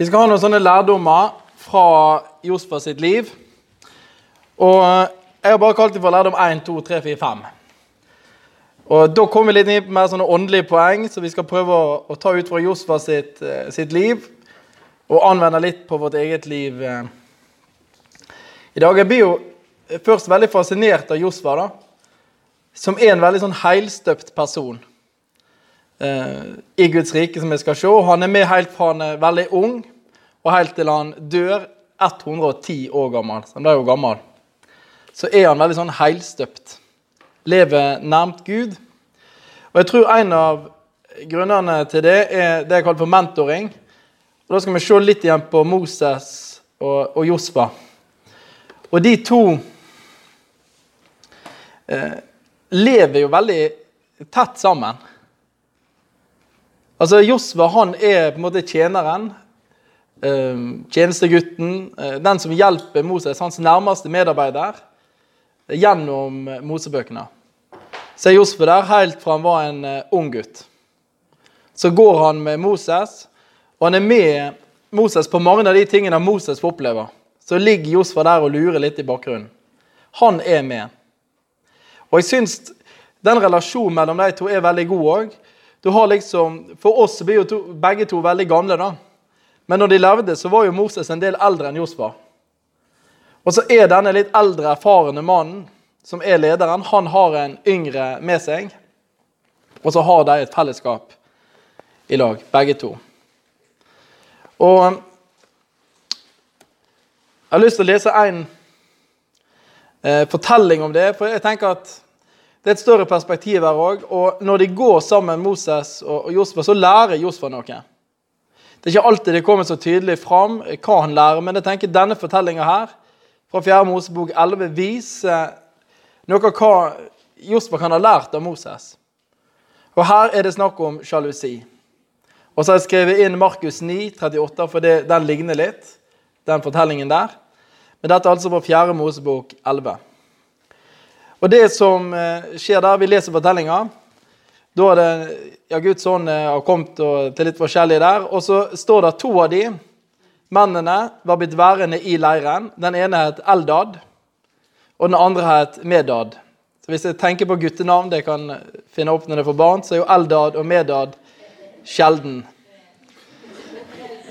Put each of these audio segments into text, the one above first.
Vi skal ha noen sånne lærdommer fra Josfa sitt liv. Og jeg har bare kalt dem for lærdom 1, 2, 3, 4, 5. Og Da kommer vi litt inn på mer sånne åndelige poeng, så vi skal prøve å, å ta ut fra Josfa sitt, eh, sitt, liv og anvende litt på vårt eget liv eh. i dag. Jeg blir jo først veldig fascinert av Josfa, da, som er en veldig sånn heilstøpt person. Eh, i Guds rike, som vi skal se. Han er med helt fra han er veldig ung, og helt til han dør 110 år gammel. Så han ble jo gammel. Så er han veldig sånn heilstøpt. Lever nærmt Gud. Og jeg tror en av grunnene til det er det jeg kaller for mentoring. Og Da skal vi se litt igjen på Moses og, og Josfa. Og de to eh, lever jo veldig tett sammen. Altså, Josva han er på en måte tjeneren, eh, tjenestegutten, eh, den som hjelper Moses, hans nærmeste medarbeider, gjennom Mosebøkene. Så er Josva der helt fra han var en eh, ung gutt. Så går han med Moses, og han er med Moses på mange av de tingene Moses får oppleve. Så ligger Josva der og lurer litt i bakgrunnen. Han er med. Og jeg syns den relasjonen mellom de to er veldig god òg. Du har liksom, For oss blir jo to, begge to veldig gamle, da. Men når de levde, så var jo Moses en del eldre enn Josfa. Og så er denne litt eldre, erfarne mannen, som er lederen, han har en yngre med seg. Og så har de et fellesskap i lag, begge to. Og jeg har lyst til å lese en eh, fortelling om det. For jeg tenker at det er et større perspektiv her òg. Og når de går sammen, Moses og Josfa, så lærer Josfa noe. Det er ikke alltid det kommer så tydelig fram hva han lærer, men jeg tenker denne fortellinga her, fra 4. Mosebok 11, viser noe av hva Josfa kan ha lært av Moses. Og her er det snakk om sjalusi. Og så har jeg skrevet inn Markus 9, 38, for det, den ligner litt, den fortellingen der. Men dette er altså fra 4. Mosebok 11. Og det som eh, skjer der, Vi leser fortellinga. Da er det ja, Guds ånd eh, har kommet til litt forskjellig der. Og så står det to av de mennene var blitt værende i leiren. Den ene het Eldad, og den andre het Medad. Så Hvis jeg tenker på guttenavn det kan finne opp når det får barn, så er jo Eldad og Medad sjelden.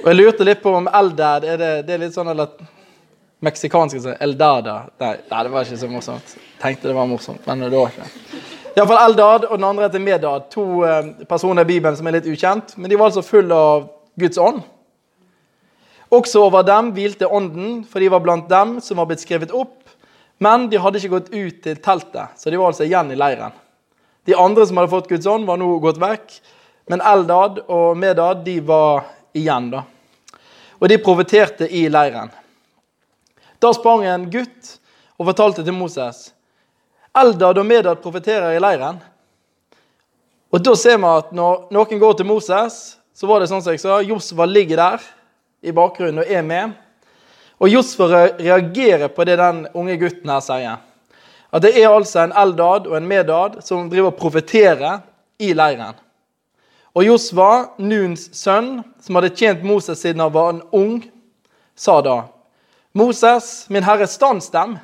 Og Jeg lurte litt på om Eldad er det, det er litt sånn eller meksikansk Eldada. Nei, nei, det var ikke så morsomt. Tenkte det var morsomt, men det var ikke. Iallfall Eldad, og den andre heter Medad. To eh, personer i Bibelen som er litt ukjent. Men de var altså fulle av Guds ånd. Også over dem hvilte ånden, for de var blant dem som var blitt skrevet opp. Men de hadde ikke gått ut til teltet, så de var altså igjen i leiren. De andre som hadde fått Guds ånd, var nå gått vekk. Men Eldad og Medad de var igjen, da. Og de profeterte i leiren. Da sprang en gutt og fortalte til Moses. Eldad og Medad profeterer i leiren. Og Da ser vi at når noen går til Moses, så var det sånn som jeg sa, Josfa ligger der i bakgrunnen og er med. Og Josfa reagerer på det den unge gutten her sier. At det er altså en Eldad og en Medad som driver og profeterer i leiren. Og Josfa, Nuns sønn, som hadde tjent Moses siden han var en ung, sa da Moses, min herre, stans dem.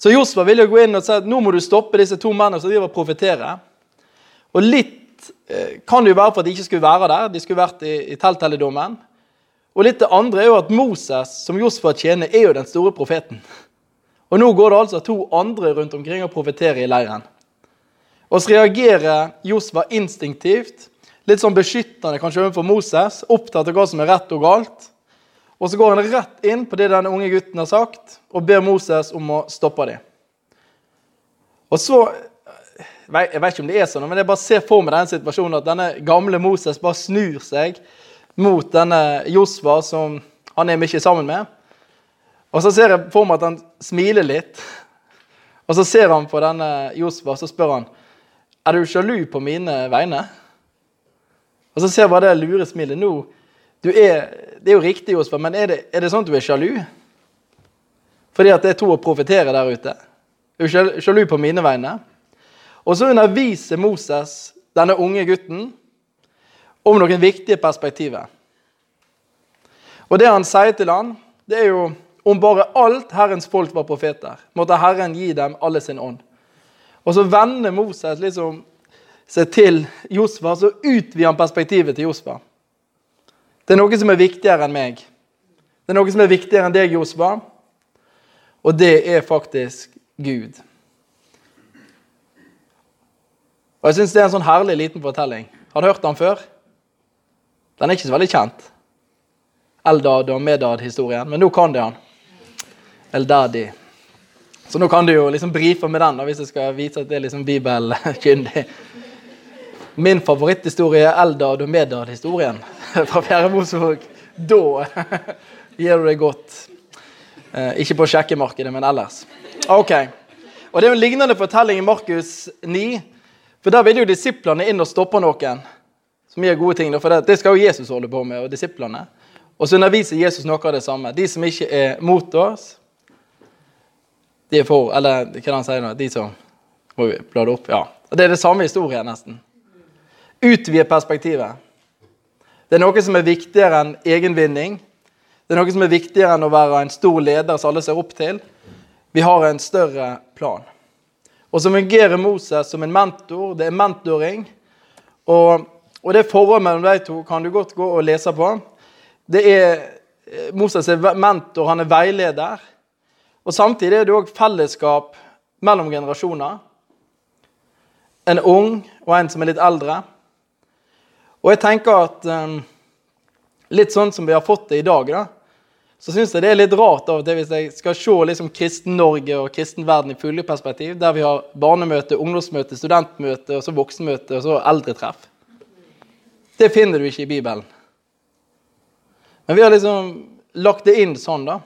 Så Josfa ville gå inn og si at nå må du stoppe disse to mennene som driver og profeterer. Og litt eh, kan det jo være for at de ikke skulle være der. De skulle vært i, i telthelligdommen. Og litt det andre er jo at Moses, som Josfa tjener, er jo den store profeten. Og nå går det altså to andre rundt omkring og profeterer i leiren. Og så reagerer Josfa instinktivt, litt sånn beskyttende kanskje overfor Moses, opptatt av hva som er rett og galt. Og så går han rett inn på det denne unge gutten har sagt, og ber Moses om å stoppe dem. Og så Jeg vet ikke om det er sånn, men jeg bare ser for meg den situasjonen at denne gamle Moses bare snur seg mot denne Josfa, som han er mye sammen med. Og så ser jeg for meg at han smiler litt. Og så ser han på denne Josfa og så spør han, er du sjalu på mine vegne. Og så ser jeg bare det lure smilet. Nå er, det er jo riktig, Josfa, men er det, er det, sånn at du er sjalu? Fordi at det er to å profetere der ute? Er du sjalu på mine vegne? Og så underviser Moses denne unge gutten om noen viktige perspektiver. Og det han sier til han, det er jo om bare alt Herrens folk var profeter, måtte Herren gi dem alle sin ånd. Og så vender Moses liksom seg til Josfa, så utvider han perspektivet til Josfa. Det er noe som er viktigere enn meg. Det er noe som er viktigere enn deg, Josfa. Og det er faktisk Gud. Og Jeg syns det er en sånn herlig liten fortelling. Har du hørt den før? Den er ikke så veldig kjent. Eldad og Medad-historien. Men nå kan de han. Eldadi. Så nå kan du jo liksom brife med den, hvis jeg skal vise at det er liksom bibelkyndig. Min favoritthistorie er Eldad og Medad-historien fra Fjerde Mosebok. Da gir du det godt. Eh, ikke på sjekkemarkedet, men ellers. Ok. Og Det er en lignende fortelling i Markus 9. For Der vil jo disiplene inn og stoppe noen som gjør gode ting. For det, det skal jo Jesus holde på med, og disiplene. Og så underviser Jesus noe av det samme. De som ikke er mot oss, de er for. Eller hva han sier nå? De som Må vi bla det opp? Ja. Og Det er det samme historien, nesten. Utvide perspektivet. Det er noe som er viktigere enn egenvinning. Det er noe som er viktigere enn å være en stor leder som alle ser opp til. Vi har en større plan. Og så fungerer Moses som en mentor. Det er mentoring. Og, og det forholdet mellom de to kan du godt gå og lese på. Det er eh, Moses er mentor, han er veileder. Og Samtidig er det òg fellesskap mellom generasjoner. En ung og en som er litt eldre. Og jeg tenker at um, litt sånn som vi har fått det i dag, da, så syns jeg det er litt rart av og til hvis jeg skal se liksom Kristen-Norge og kristen-verden i fulle perspektiv, der vi har barnemøte, ungdomsmøte, studentmøte, og så voksenmøte og så eldretreff. Det finner du ikke i Bibelen. Men vi har liksom lagt det inn sånn, da.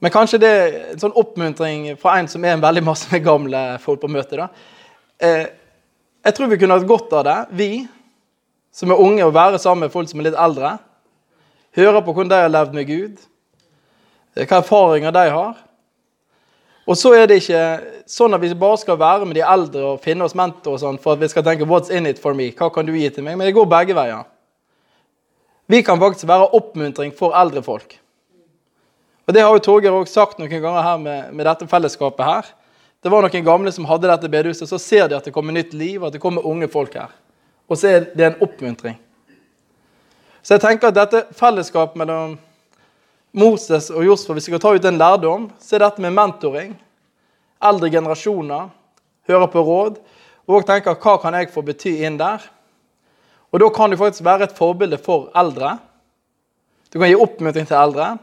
Men kanskje det er en sånn oppmuntring fra en som er en veldig masse med gamle folk på møte. da. Eh, jeg tror vi kunne hatt godt av det, vi som er unge, å være sammen med folk som er litt eldre. Høre på hvordan de har levd med Gud, hva erfaringer de har. Og så er det ikke sånn at vi bare skal være med de eldre og finne oss mentor og sånn, for at vi skal tenke 'What's in it for me?' Hva kan du gi til meg? Men det går begge veier. Vi kan faktisk være oppmuntring for eldre folk. Og Det har jo Torgeir også sagt noen ganger her med, med, dette fellesskapet her. Det var noen gamle som hadde dette bedehuset. Så ser de at det kommer nytt liv, at det kommer unge folk her. Og så er det en oppmuntring. Så jeg tenker at dette fellesskapet mellom Moses og Josfa, hvis vi skal ta ut en lærdom, så er dette med mentoring. Eldre generasjoner hører på råd og tenker hva kan jeg få bety inn der? Og Da kan du faktisk være et forbilde for eldre. Du kan gi oppmuntring til eldre,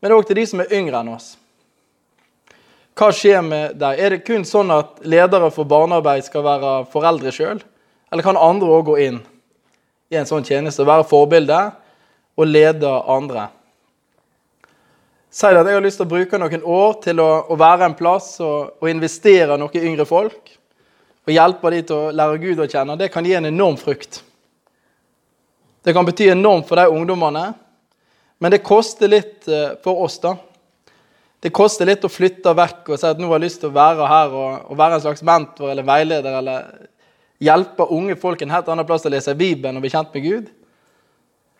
men òg til de som er yngre enn oss. Hva skjer med deg? Er det kun sånn at ledere for barnearbeid skal være foreldre sjøl, eller kan andre òg gå inn? i en sånn tjeneste. Være forbilde og lede andre. Si at jeg har lyst til å bruke noen år til å, å være en plass og, og investere noen yngre folk. Og hjelpe dem til å lære Gud å kjenne. Det kan gi en enorm frukt. Det kan bety enormt for de ungdommene, men det koster litt eh, for oss, da. Det koster litt å flytte vekk og si at nå har jeg lyst til å være her og, og være en slags mentor eller veileder eller hjelpe unge folk en helt annen plass til å lese Bibelen og bli kjent med Gud.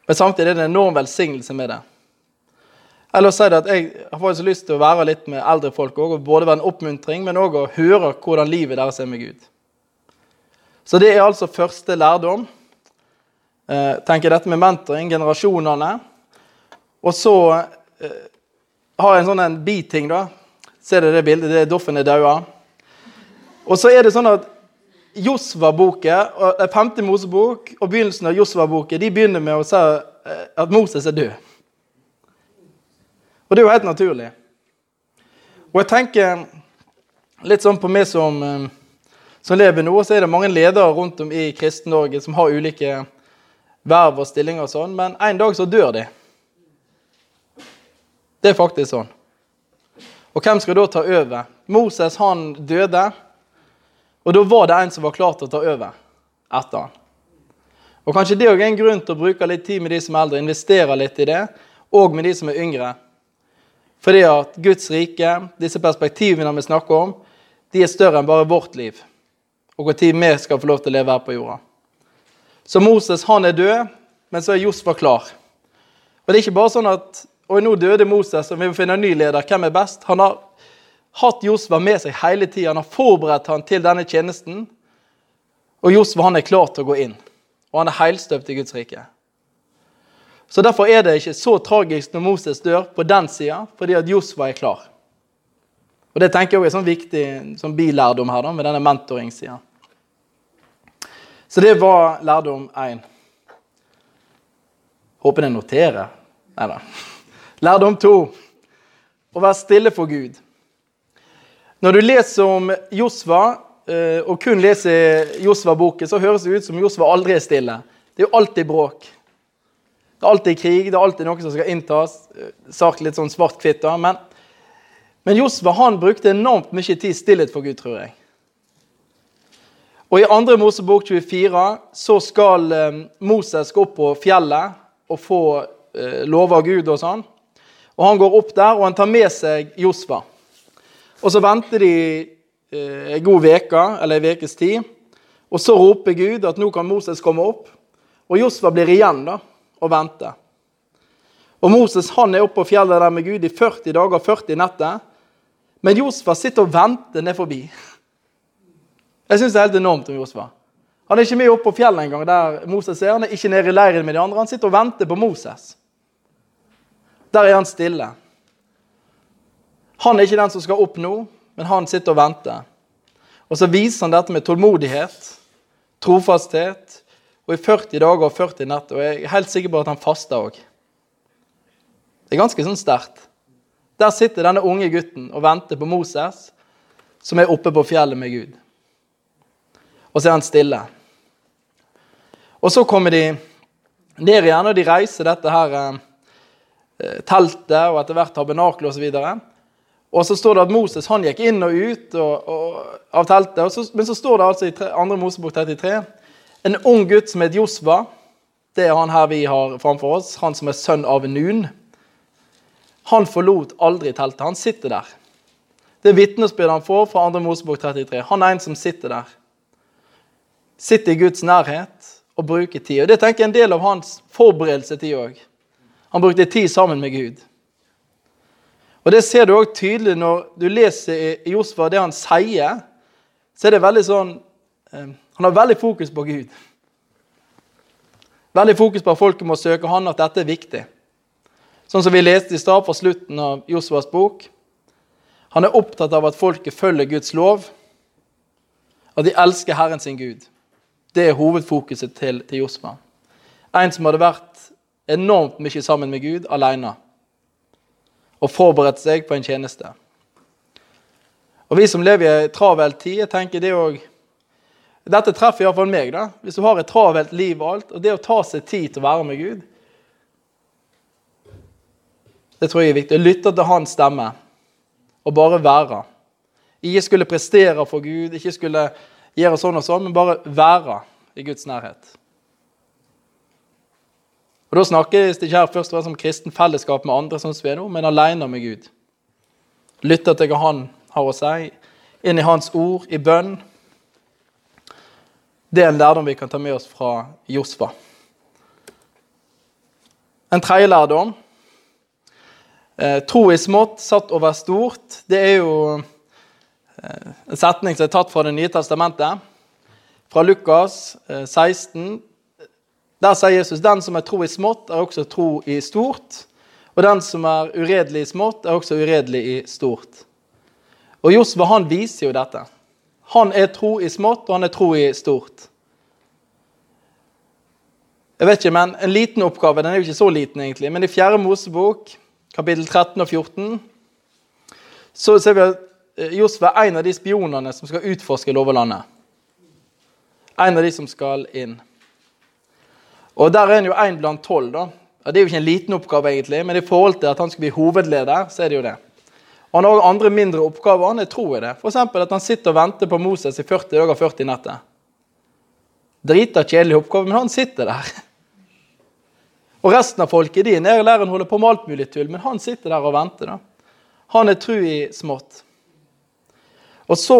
Men samtidig er det en enorm velsignelse med det. Eller si det at Jeg har faktisk lyst til å være litt med eldre folk også, og både være en oppmuntring, men òg å høre hvordan livet deres er med Gud. Så det er altså første lærdom. Eh, tenker dette med mentoring, generasjonene. Og så eh, har jeg en sånn en biting, da. Ser dere det bildet? Det er Doffen er daua. Og så er det sånn at Josva-boken, femte Mosebok og begynnelsen av Josva-boken de begynner med å si eh, at Moses er død. Og det er jo helt naturlig. Og jeg tenker litt sånn på meg som, eh, som lever nå, så er det mange ledere rundt om i Kristen-Norge som har ulike verv og stillinger og sånn, men en dag så dør de. Det er faktisk sånn. Og hvem skal da ta over? Moses han døde. Og da var det en som var klar til å ta over etter han. Og Kanskje det er en grunn til å bruke litt tid med de som er eldre, investere litt i det, og med de som er yngre. Fordi at Guds rike, disse perspektivene vi snakker om, de er større enn bare vårt liv. Og hvor tid vi skal få lov til å leve her på jorda. Så Moses han er død, men så er Josfa klar. Og det er ikke bare sånn at og nå døde Moses, og vi må finne en ny leder. Hvem er best? Han har hatt Josva med seg hele tida. Han har forberedt han til denne tjenesten. Og Josva han er klar til å gå inn. Og han er heilstøpt i Guds rike. Så Derfor er det ikke så tragisk når Moses dør på den sida, fordi at Josva er klar. Og Det tenker jeg er sånn viktig sånn bilærdom her, da, med denne mentoring-sida. Så det var lærdom én. Håper jeg noterer. Nei da. Lærdom to. Å være stille for Gud. Når du leser om Josva, eh, og kun leser Josva-boken, så høres det ut som Josva aldri er stille. Det er jo alltid bråk. Det er alltid krig, det er alltid noe som skal inntas. Eh, sagt litt sånn svart-hvitt. Men, men Josva han brukte enormt mye tid stillhet for Gud, tror jeg. Og I 2. Mosebok 24 så skal eh, Moses gå opp på fjellet og få eh, lov av Gud og sånn. Og Han går opp der, og han tar med seg Josfa. Og Så venter de eh, en god veke, eller en ukes tid. Og Så roper Gud at nå kan Moses komme opp. Og Josfa blir igjen da, og venter. Og Moses han er oppe på fjellet der med Gud i 40 dager og 40 netter. Men Josfa sitter og venter ned forbi. Jeg syns det er helt enormt om Josfa. Han er ikke med opp på fjellet engang, der Moses er. Han er ikke nede i leiren med de andre. Han sitter og venter på Moses. Der er han stille. Han er ikke den som skal opp nå, men han sitter og venter. Og så viser han dette med tålmodighet, trofasthet, og i 40 dager og 40 netter. Og jeg er helt sikker på at han faster òg. Det er ganske sånn sterkt. Der sitter denne unge gutten og venter på Moses, som er oppe på fjellet med Gud og så er han stille. Og så kommer de ned igjen, og de reiser dette her eh, teltet og etter hvert tabernakelet osv. Og, og så står det at Moses han gikk inn og ut og, og, av teltet. Så, men så står det altså i 2. Mosebok 33 en ung gutt som het Josva. Det er han her vi har framfor oss, han som er sønn av Nun. Han forlot aldri teltet. Han sitter der. Det er vitnesbyrd han får fra 2. Mosebok 33. Han er en som sitter der sitter i Guds nærhet og bruker tid. Og Det tenker jeg er en del av hans forberedelsetid òg. Han brukte tid sammen med Gud. Og Det ser du òg tydelig når du leser i Josfa det han sier. Så er det veldig sånn eh, Han har veldig fokus på Gud. Veldig fokus på at folket må søke han, at dette er viktig. Sånn som vi leste i stad fra slutten av Josvas bok. Han er opptatt av at folket følger Guds lov, at de elsker Herren sin Gud. Det er hovedfokuset til, til Josfa. En som hadde vært enormt mye sammen med Gud alene og forberedt seg på en tjeneste. Og Vi som lever i en travel tid, jeg tenker det òg Dette treffer iallfall meg. da. Hvis du har et travelt liv og alt, og det å ta seg tid til å være med Gud Det tror jeg er viktig. Å lytte til hans stemme og bare være. Ikke skulle prestere for Gud, ikke skulle gjøre sånn og sånn, men bare være i Guds nærhet. Og Da snakkes det ikke her først og fremst om kristen fellesskap med andre, som er men alene med Gud. Lytte til hva Han har å si, inn i Hans ord, i bønn. Det er en lærdom vi kan ta med oss fra Josfa. En tredje lærdom. Eh, tro i smått, satt over stort. Det er jo Eh, en setning som er tatt fra Det nye testamentet, fra Lukas 16. Eh, Der sier Jesus den som er tro i smått, er også tro i stort. Og den som er uredelig i smått, er også uredelig i stort. Og Josva han viser jo dette. Han er tro i smått, og han er tro i stort. Jeg vet ikke, men En liten oppgave, den er jo ikke så liten, egentlig, men i 4. Mosebok, kapittel 13 og 14, så ser vi at Josva er en av de spionene som skal utforske lovelandet. En av de som skal inn. Og Der er han jo én blant tolv. da. Det er jo ikke en liten oppgave, egentlig, men i forhold til at han skal bli hovedleder, så er det jo det. Og Han har også andre mindre oppgaver. han er tro i det. F.eks. at han sitter og venter på Moses i 40 dager og 40 netter. Drita kjedelig oppgave, men han sitter der. Og resten av folket de nede i leiren holder på med alt mulig tull, men han sitter der og venter. da. Han er tru i smått. Og så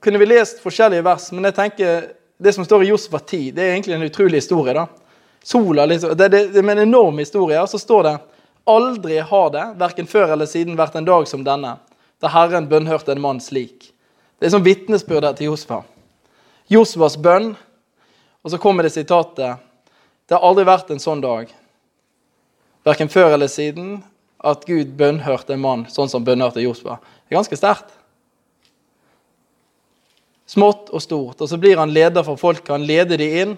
kunne vi lest forskjellige vers, men jeg tenker det som står i Josfa 10, det er egentlig en utrolig historie. da. Sola, liksom. Det, det, det er en enorm historie. Og så står det Aldri har det, verken før eller siden, vært en dag som denne, da Herren bønnhørte en mann slik. Det er som vitnesbyrdet til Josfa. Josfas bønn, og så kommer det sitatet Det har aldri vært en sånn dag, verken før eller siden, at Gud bønnhørte en mann sånn som bønnhørte Josfa. Det er ganske sterkt. Smått og stort. Og så blir han leder for folket. Han leder de inn.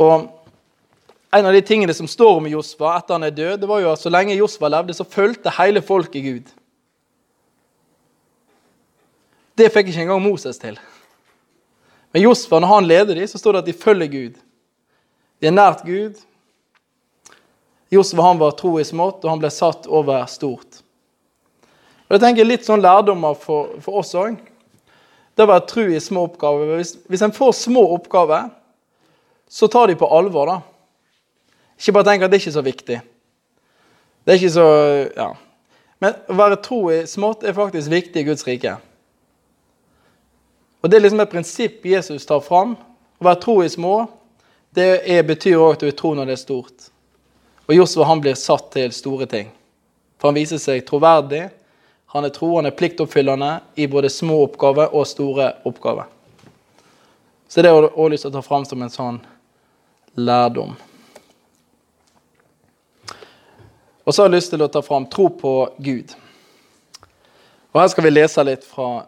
Og en av de tingene som står om Josfa etter han er død, det var jo at så lenge Josfa levde, så fulgte hele folket Gud. Det fikk ikke engang Moses til. Men Josfa, når han leder dem, så står det at de følger Gud. De er nært Gud. Josfa han var tro i smått, og han ble satt over stort. Og jeg tenker Litt sånn lærdommer for, for oss òg. Det å være tro i små oppgaver. Hvis, hvis en får små oppgaver, så tar de på alvor. da. Ikke bare tenk at det ikke er så viktig. Det er ikke så Ja. Men å være tro i smått er faktisk viktig i Guds rike. Og Det er liksom et prinsipp Jesus tar fram. Å være tro i små det er, betyr òg at du er tro når det er stort. Og Josua han blir satt til store ting. For han viser seg troverdig. Han er tro, han er pliktoppfyllende i både små oppgaver og store oppgaver. Så det har jeg lyst til å ta fram som en sånn lærdom. Og så har jeg lyst til å ta fram tro på Gud. Og Her skal vi lese litt fra,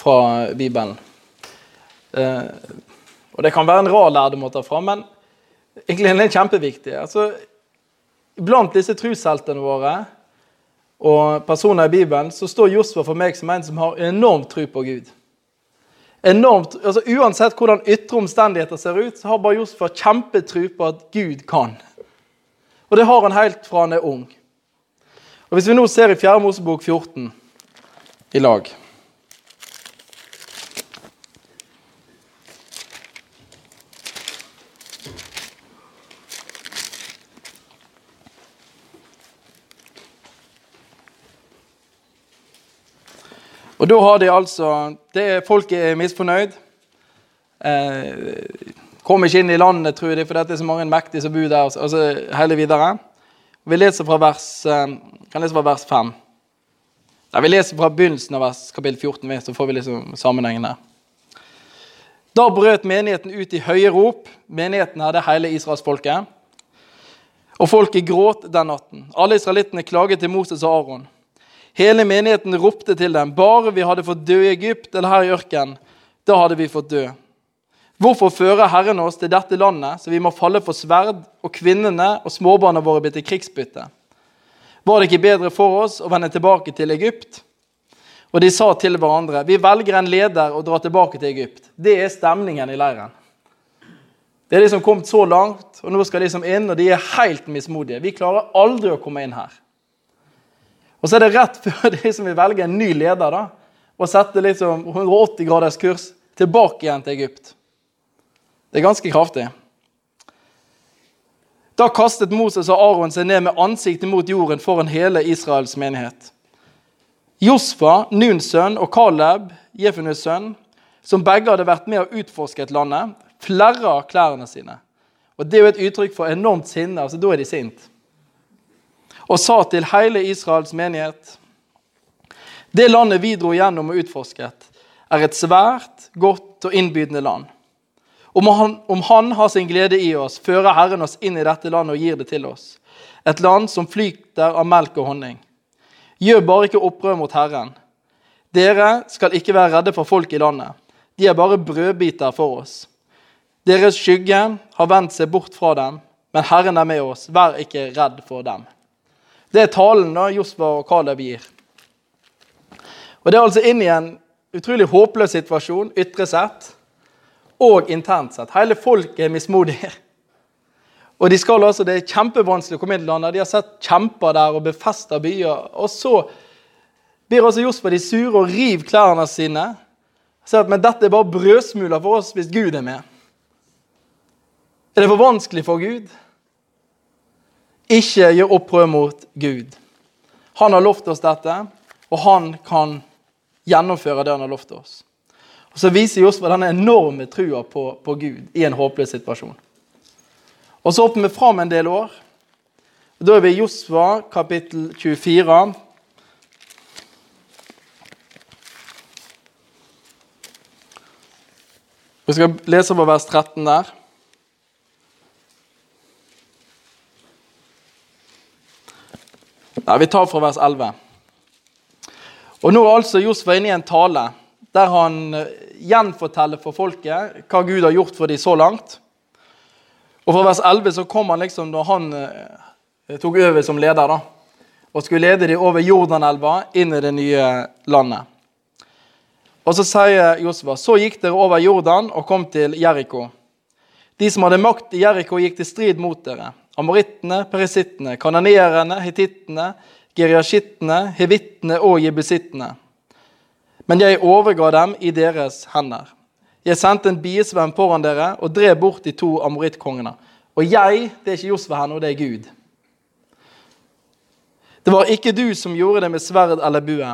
fra Bibelen. Eh, og Det kan være en rar lærdom å ta fram, men egentlig er den kjempeviktig. Altså, blant disse trosheltene våre og personer i Bibelen så står Josfa for meg som en som har enormt tro på Gud. Enormt, altså Uansett hvordan ytre omstendigheter ser ut, så har bare Josfa kjempetro på at Gud kan. Og det har han helt fra han er ung. Og Hvis vi nå ser i 4. Mosebok 14 i lag Og da har de altså det Folket er misfornøyd. Eh, Kom ikke inn i landet, tror de, for det er så mange mektige som bor der. Og så hele videre. Vi leser fra vers, eh, kan lese fra vers 5. Nei, vi leser fra begynnelsen av vers kapittel 14, så får vi liksom sammenhengen der. Da brøt menigheten ut i høye rop. Menigheten hadde hele israelsfolket. Og folket gråt den natten. Alle israelittene klaget til Moses og Aron. Hele menigheten ropte til dem. Bare vi hadde fått dø i Egypt eller her i ørkenen, da hadde vi fått dø. Hvorfor fører Herren oss til dette landet, så vi må falle for sverd, og kvinnene og småbarna våre blir til krigsbytte? Var det ikke bedre for oss å vende tilbake til Egypt? Og de sa til hverandre, vi velger en leder og drar tilbake til Egypt. Det er stemningen i leiren. Det er de som har kommet så langt, og nå skal de som inn, og de er helt mismodige. Vi klarer aldri å komme inn her. Og så er det rett før de som vil velge en ny leder da, og sette liksom 180 graders kurs tilbake igjen til Egypt. Det er ganske kraftig. Da kastet Moses og Aron seg ned med ansiktet mot jorden foran hele Israels menighet. Josfa, Nuns sønn, og Caleb, Jefunus sønn, som begge hadde vært med og utforsket landet, flerra klærne sine. Og Det er jo et uttrykk for enormt sinne. altså Da er de sint. Og sa til hele Israels menighet Det landet vi dro gjennom og utforsket, er et svært, godt og innbydende land. Om han, om han, har sin glede i oss, fører Herren oss inn i dette landet og gir det til oss. Et land som flyter av melk og honning. Gjør bare ikke opprør mot Herren. Dere skal ikke være redde for folk i landet. De er bare brødbiter for oss. Deres skygge har vendt seg bort fra dem, men Herren er med oss. Vær ikke redd for dem. Det er talen da Josfa og Kaleb gir. Og Det er altså inn i en utrolig håpløs situasjon ytre sett og internt sett. Hele folket er mismodige. Og de skal altså, Det er kjempevanskelig å komme inn i landet. De har sett kjemper der og befesta byer. Og så blir altså Josfa de sure og river klærne sine. Sier at men dette er bare brødsmuler for oss hvis Gud er med. Er det for vanskelig for Gud? Ikke gjør opprør mot Gud. Han har lovt oss dette, og han kan gjennomføre det han har lovt oss. Og Så viser Josfa denne enorme trua på, på Gud i en håpløs situasjon. Og Så hopper vi fram en del år. Da er vi i Josfa kapittel 24. Vi skal lese på vers 13 der. Nei, Vi tar fra vers 11. Og Nå er altså Josfa inne i en tale der han eh, gjenforteller for folket hva Gud har gjort for dem så langt. Og Fra vers 11 så kom han liksom da han eh, tok over som leder da, og skulle lede dem over Jordanelva inn i det nye landet. Og Så sier Josefa, så gikk dere over Jordan og kom til Jeriko. De som hadde makt i Jeriko, gikk til strid mot dere. Amorittene, perisittene, kananeerne, hitittene, geriasjittene, hevittene og jebusittene. Men jeg overga dem i deres hender. Jeg sendte en biesvenn foran dere og drev bort de to amorittkongene. Og jeg, det er ikke Josfa her nå, det er Gud. Det var ikke du som gjorde det med sverd eller bue.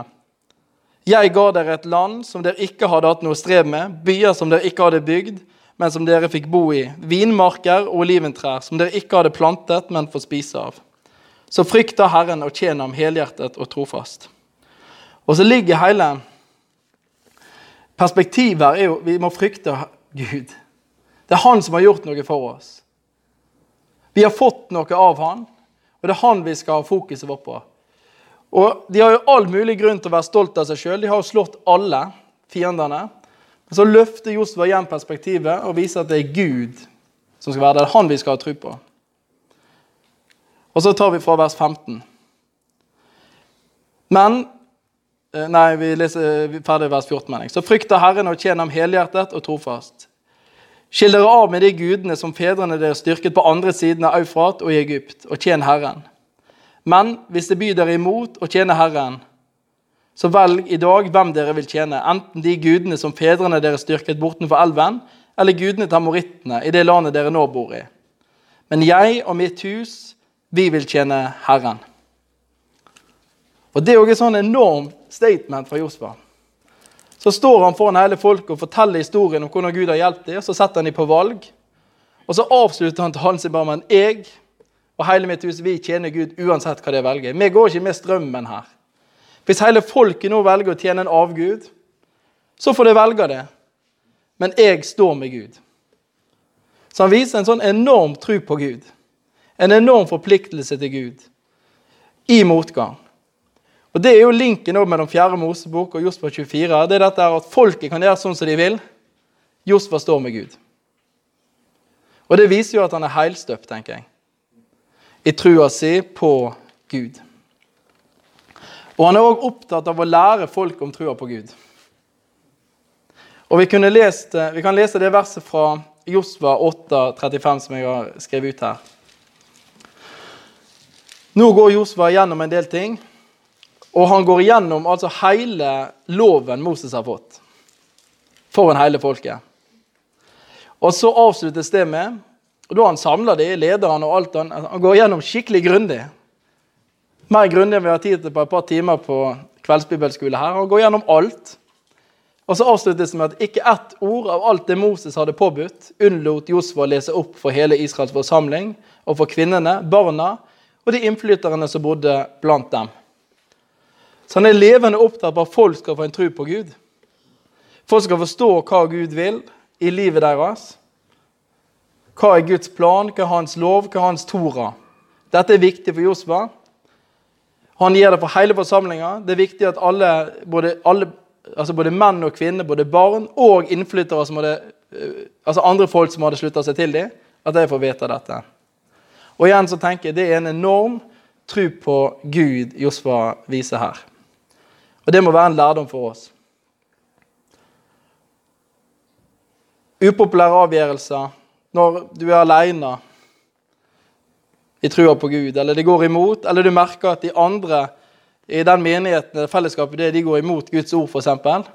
Jeg ga dere et land som dere ikke hadde hatt noe strev med, byer som dere ikke hadde bygd, men som dere fikk bo i, vinmarker og oliventrær som dere ikke hadde plantet, men får spise av. Så frykt da Herren og tjen ham helhjertet og trofast. Og så ligger hele perspektivet her er jo vi må frykte Gud. Det er han som har gjort noe for oss. Vi har fått noe av han, og det er han vi skal ha fokuset vårt på. Og De har jo all mulig grunn til å være stolt av seg sjøl. De har jo slått alle fiendene. Men så løfter Josva igjen perspektivet og viser at det er Gud som skal være der. Det er han vi skal ha tro på. Og så tar vi fra vers 15. Men Nei, vi leser ferdig vers 14. mening. Så frykter Herren og tjener ham helhjertet og trofast. Skill dere av med de gudene som fedrene deres styrket på andre siden av Eufrat og i Egypt, og tjen Herren. Men hvis det byr dere imot å tjene Herren, så velg i dag hvem dere vil tjene, enten de gudene som fedrene deres styrket bortenfor elven, eller gudene til amorittene i det landet dere nå bor i. Men jeg og mitt hus, vi vil tjene Herren. Og Det er også et sånn enormt statement fra Josfa. Så står han foran hele folket og forteller historien om hvordan Gud har hjulpet dem. Så setter han dem på valg. Og så avslutter han til hans bare med en jeg og hele mitt hus vi tjener Gud uansett hva de velger. Vi går ikke med strømmen her. Hvis hele folket nå velger å tjene en avgud, så får de velge det. Men jeg står med Gud. Så han viser en sånn enorm tro på Gud. En enorm forpliktelse til Gud i motgang. Og Det er jo linken mellom 4. Mosebok og Josfa 24. Det er dette at Folket kan gjøre sånn som de vil. Josfa står med Gud. Og Det viser jo at han er heilstøpt, tenker jeg, i trua si på Gud. Og han er òg opptatt av å lære folk om trua på Gud. Og Vi, lest, vi kan lese det verset fra Josva 8, 35 som jeg har skrevet ut her. Nå går Josva gjennom en del ting, og han går igjennom altså hele loven Moses har fått. Foran hele folket. Og så avsluttes det med og Da han samla de, lederne og alt. Han, han går gjennom skikkelig grundig. Mer grundig enn vi har tid til på et par timer på kveldsbibelskole her. Han går gjennom alt. Og så avsluttes det med at ikke ett ord av alt det Moses hadde påbudt, unnlot Josfa å lese opp for hele Israels forsamling og for kvinnene, barna og de innflyterne som bodde blant dem. Så han er levende opptatt av at folk skal få en tro på Gud. Folk skal forstå hva Gud vil i livet deres. Hva er Guds plan, hva er hans lov, hva er hans tora? Dette er viktig for Josva. Han gir det for hele forsamlinga. Det er viktig at alle både, alle, altså både, menn og kvinner, både barn og innflyttere, som hadde, eh, altså andre folk som hadde slutta seg til dem, at de får vite dette. Og igjen så tenker jeg Det er en enorm tro på Gud Josva viser her. Og Det må være en lærdom for oss. Upopulære avgjørelser når du er aleine i trua på Gud, eller det går imot, eller du merker at de andre i den menigheten eller fellesskapet det de går imot Guds ord, f.eks.,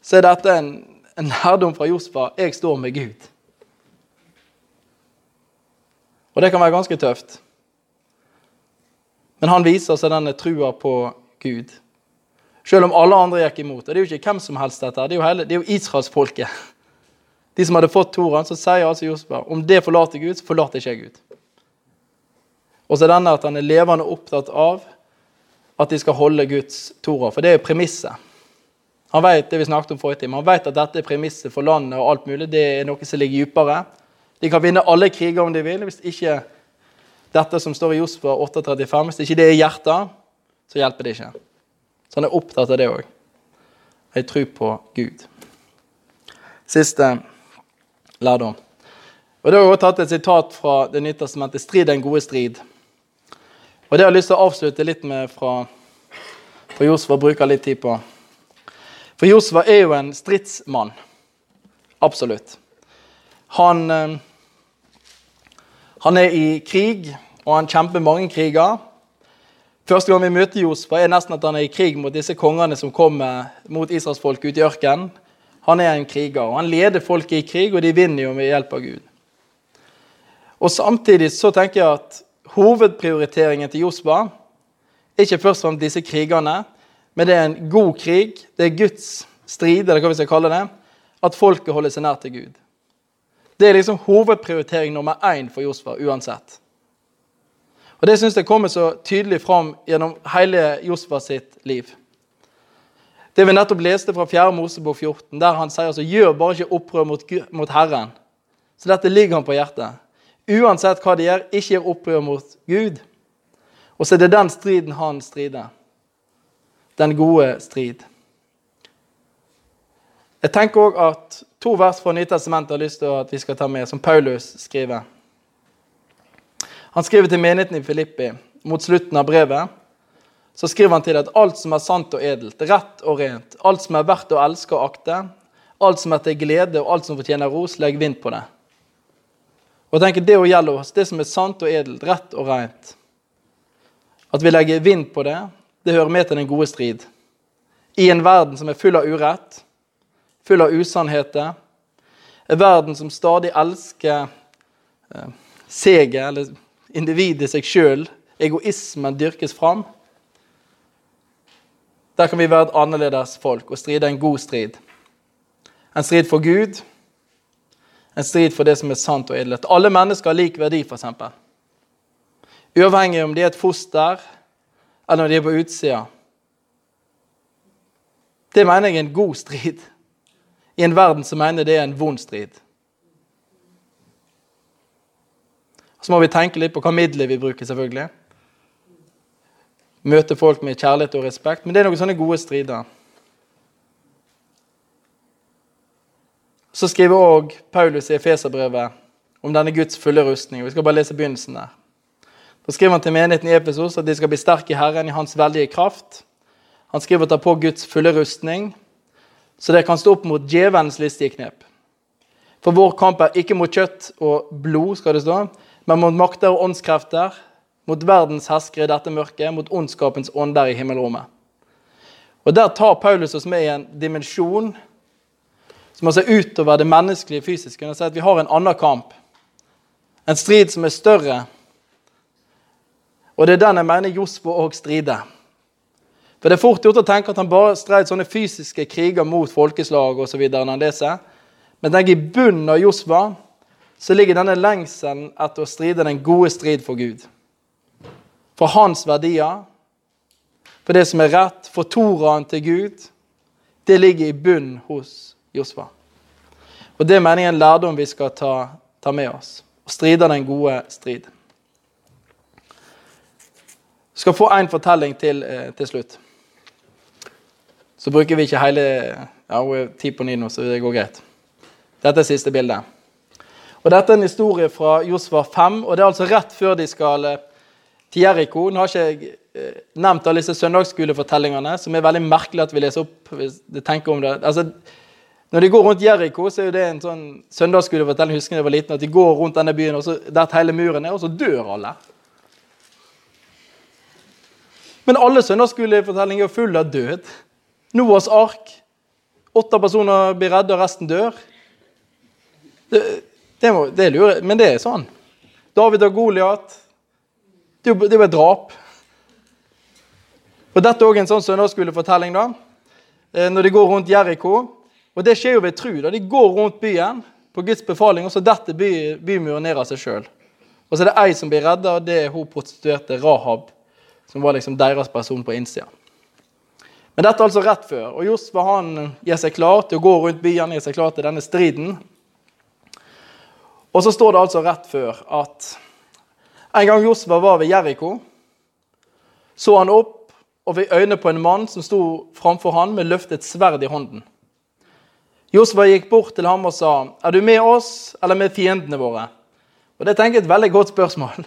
så er dette en, en lærdom fra Josfa. Jeg står med Gud. Og det kan være ganske tøft. Men han viser seg denne trua på Gud. Selv om alle andre gikk imot. Og det er jo ikke hvem som helst dette. Det er jo, hele, det er jo israelsfolket. De som hadde fått Toraen, så sier altså Jospa om det forlater Gud, så forlater ikke jeg Gud. Og så er denne at han er levende opptatt av at de skal holde Guds Tora. For det er premisset. Han vet det vi snakket om forrige time, han vet at dette er premisset for landet og alt mulig. Det er noe som ligger dypere. De kan vinne alle kriger om de vil. Hvis ikke dette som står i Josfa 835, hvis ikke det er hjertet, så hjelper det ikke. Så han er opptatt av det òg. Jeg tror på Gud. Siste lærdom. Og Det har jeg også tatt et sitat fra Det nye testamentet. 'Strid den gode strid'. Og Det har jeg lyst til å avslutte litt med fra for Josfa bruker litt tid på. For Josfa er jo en stridsmann. Absolutt. Han, eh, han er i krig, og han kjemper mange kriger. Første gang vi møter Josfa, er nesten at han er i krig mot disse kongene som kommer mot israelsfolket ute i ørkenen. Han er en kriger, og han leder folket i krig, og de vinner jo med hjelp av Gud. Og Samtidig så tenker jeg at hovedprioriteringen til Josfa er ikke først og fremst disse krigene, men det er en god krig. Det er Guds strid, eller hva vi skal kalle det. At folket holder seg nær til Gud. Det er liksom hovedprioritering nummer én for Josfa uansett. Og Det syns jeg kommer så tydelig fram gjennom hele Josfa sitt liv. Det vi nettopp leste fra 4. Mosebok 14, der han sier altså, gjør bare ikke opprør mot, mot Herren. Så dette ligger han på hjertet. Uansett hva de gjør, ikke gjør opprør mot Gud. Og så er det den striden han strider. Den gode strid. Jeg tenker òg at to vers fra Nytestamentet har lyst til at vi skal ta med, som Paulus skriver. Han skriver til menigheten i Filippi mot slutten av brevet. Så skriver han til at alt som er sant og edelt, rett og rent, alt som er verdt å elske og akte, alt som er til glede og alt som fortjener ros, legg vind på det. Og jeg tenker Det å gjelde oss, det som er sant og edelt, rett og rent. At vi legger vind på det, det hører med til den gode strid. I en verden som er full av urett, full av usannheter, en verden som stadig elsker eh, seger, eller individet seg sjøl, egoismen, dyrkes fram. Der kan vi være et annerledes folk og stride en god strid. En strid for Gud, en strid for det som er sant og edelt. Alle mennesker har lik verdi, f.eks. Uavhengig om de er et foster, eller om de er på utsida. Det mener jeg er en god strid. I en verden som mener det er en vond strid. Så må vi tenke litt på hva midler vi bruker, selvfølgelig. Møte folk med kjærlighet og respekt. Men det er noen sånne gode strider. Så skriver òg Paulus i Efeserbrevet om denne Guds fulle rustning. Vi skal bare lese begynnelsen der. Da skriver han til menigheten i Efesos at de skal bli sterke i Herren i Hans veldige kraft. Han skriver å ta på Guds fulle rustning, så det kan stå opp mot djevelens listige knep. For vår kamp er ikke mot kjøtt og blod, skal det stå, men mot makter og åndskrefter, mot verdens herskere i dette mørket, mot ondskapens ånder i himmelrommet. Og Der tar Paulus oss med i en dimensjon som altså utover det menneskelige fysiske. Han sier at Vi har en annen kamp, en strid som er større. Og det er den jeg mener Jospo òg strider. For Det er fort gjort å tenke at han bare stred sånne fysiske kriger mot folkeslag osv. Men tenk i bunnen av Josva så ligger denne lengselen etter å stride den gode strid for Gud. For hans verdier, for det som er rett, for toraen til Gud. Det ligger i bunnen hos Josfa. Og Det mener jeg er en lærdom vi skal ta, ta med oss. Og stride den gode strid. Vi skal få én fortelling til eh, til slutt. Så bruker vi ikke hele ja, Hun er ti på ni nå, så det går greit. Dette er siste bildet. Og Dette er en historie fra Josfa 5, og det er altså rett før de skal eh, til Jeriko. Nå har ikke jeg eh, nevnt alle disse søndagsskolefortellingene, som er veldig merkelig at vi leser opp. hvis du tenker om det. Altså, når de går rundt Jeriko, så er det en sånn søndagsskolefortelling husker jeg var liten, at de går rundt denne byen, så der hele muren er, og så dør alle. Men alle søndagsskolefortellinger er fulle av død. Noas ark. Åtte personer blir redde, og resten dør. Det, det, må, det lurer, men det er sånn. David og Goliat. Det er jo et drap. Og Dette er òg en sånn søndagsskolefortelling. da, eh, Når de går rundt Jeriko. Og det skjer jo ved tru. da, De går rundt byen på Guds befaling, og så detter by, bymuren ned av seg sjøl. Og så er det ei som blir redda, og det er hun prostituerte Rahab, som var liksom deres person på innsida. Men dette er altså rett før. Og Josfa han gir seg klar til å gå rundt byen, gir seg klar til denne striden. Og så står det altså rett før at en gang Josfa var ved Jeriko, så han opp og fikk øyne på en mann som sto framfor han med løftet sverd i hånden. Josfa gikk bort til ham og sa, 'Er du med oss eller med fiendene våre?' Og Det tenker jeg er et veldig godt spørsmål.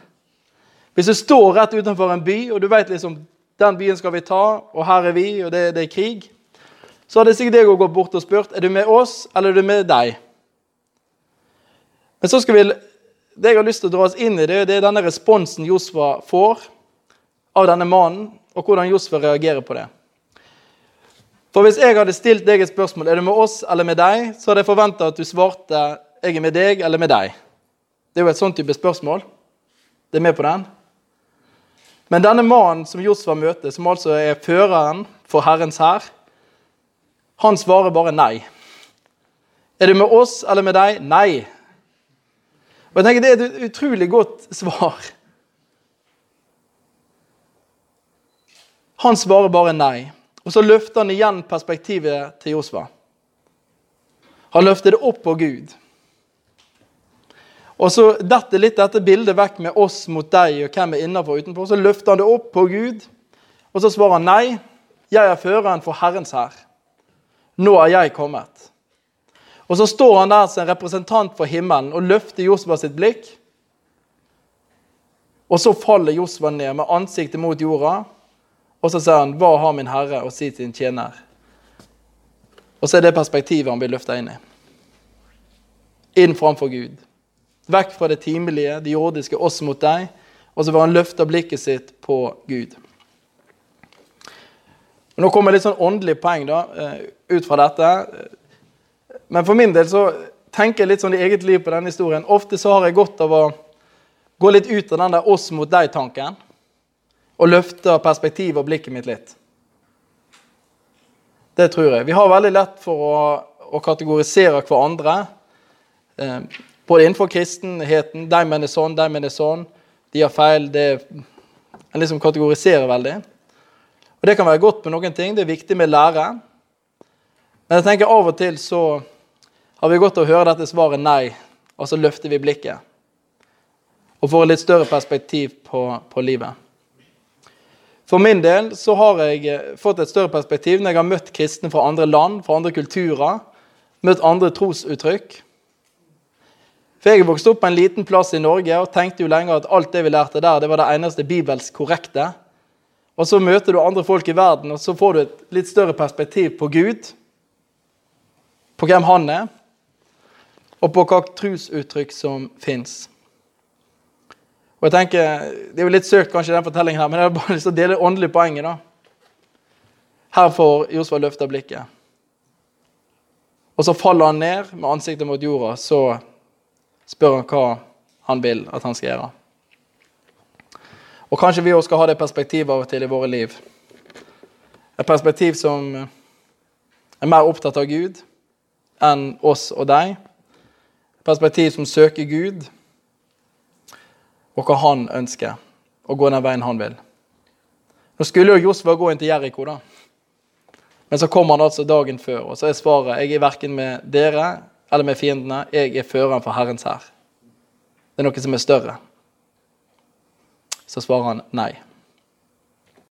Hvis du står rett utenfor en by, og du vet liksom den byen skal vi ta, og her er vi, og det, det er krig, så hadde sikkert jeg gått bort og spurt er du med oss eller er du med deg. Men så skal vi, det jeg har lyst til å dra oss inn i, det, det er denne responsen Josfa får av denne mannen, og hvordan Josfa reagerer på det. For Hvis jeg hadde stilt deg et spørsmål er du med oss eller med deg, så hadde jeg forventa at du svarte jeg er med deg eller med deg. Det er jo et sånn type spørsmål. Det er med på den. Men denne mannen som Josfa møter, som altså er føreren for Herrens hær, han svarer bare nei. Er du med oss eller med deg? Nei. Og jeg tenker Det er et utrolig godt svar. Han svarer bare nei. Og så løfter han igjen perspektivet til Josva. Han løfter det opp på Gud. Og så detter litt dette bildet vekk med oss mot deg og hvem er innenfor og utenfor. Så løfter han det opp på Gud, og så svarer han nei. Jeg er føreren for Herrens hær. Nå er jeg kommet. Og så står han der som en representant for himmelen og løfter Josva sitt blikk. Og så faller Josva ned med ansiktet mot jorda og så sier han, 'Hva har min Herre å si til sin tjener?' Og så er det perspektivet han blir løfta inn i. Inn framfor Gud. Vekk fra det timelige, det jordiske, oss mot deg. Og så vil han løfte blikket sitt på Gud. Nå kommer litt sånn åndelig poeng da, eh, ut fra dette. Men for min del så tenker jeg litt sånn i eget liv på denne historien. Ofte så har jeg godt av å gå litt ut av den der oss mot deg-tanken og løfte perspektivet og blikket mitt litt. Det tror jeg. Vi har veldig lett for å, å kategorisere hverandre. Eh, både innenfor kristenheten. De mener sånn, de mener sånn. De har feil. Det En liksom kategoriserer veldig. Og Det kan være godt med noen ting. Det er viktig med lære. Men jeg tenker av og til så har vi godt av å høre dette svaret nei, og så løfter vi blikket. Og får et litt større perspektiv på, på livet. For min del så har jeg eh, fått et større perspektiv når jeg har møtt kristne fra andre land, fra andre kulturer, møtt andre trosuttrykk. For Jeg vokste opp på en liten plass i Norge og tenkte jo lenge at alt det vi lærte der, det var det eneste bibelsk korrekte. Og så møter du andre folk i verden, og så får du et litt større perspektiv på Gud, på hvem han er, og på hva trosuttrykk som fins. Og jeg tenker, Det er jo litt søkt kanskje den fortellingen her, men jeg har bare lyst til å dele åndelige poenget. da. Her får Josfa løfta blikket. Og så faller han ned med ansiktet mot jorda. Så spør han hva han vil at han skal gjøre. Og kanskje vi også skal ha det perspektivet av og til i våre liv. Et perspektiv som er mer opptatt av Gud enn oss og deg. Perspektiv som søker Gud og hva han ønsker, og gå den veien han vil. Nå skulle jo Josfa gå inn til Jeriko, da. Men så kommer han altså dagen før, og så er svaret jeg er verken med dere eller med fiendene. Jeg er føreren for Herrens hær. Det er noe som er større. Så svarer han nei.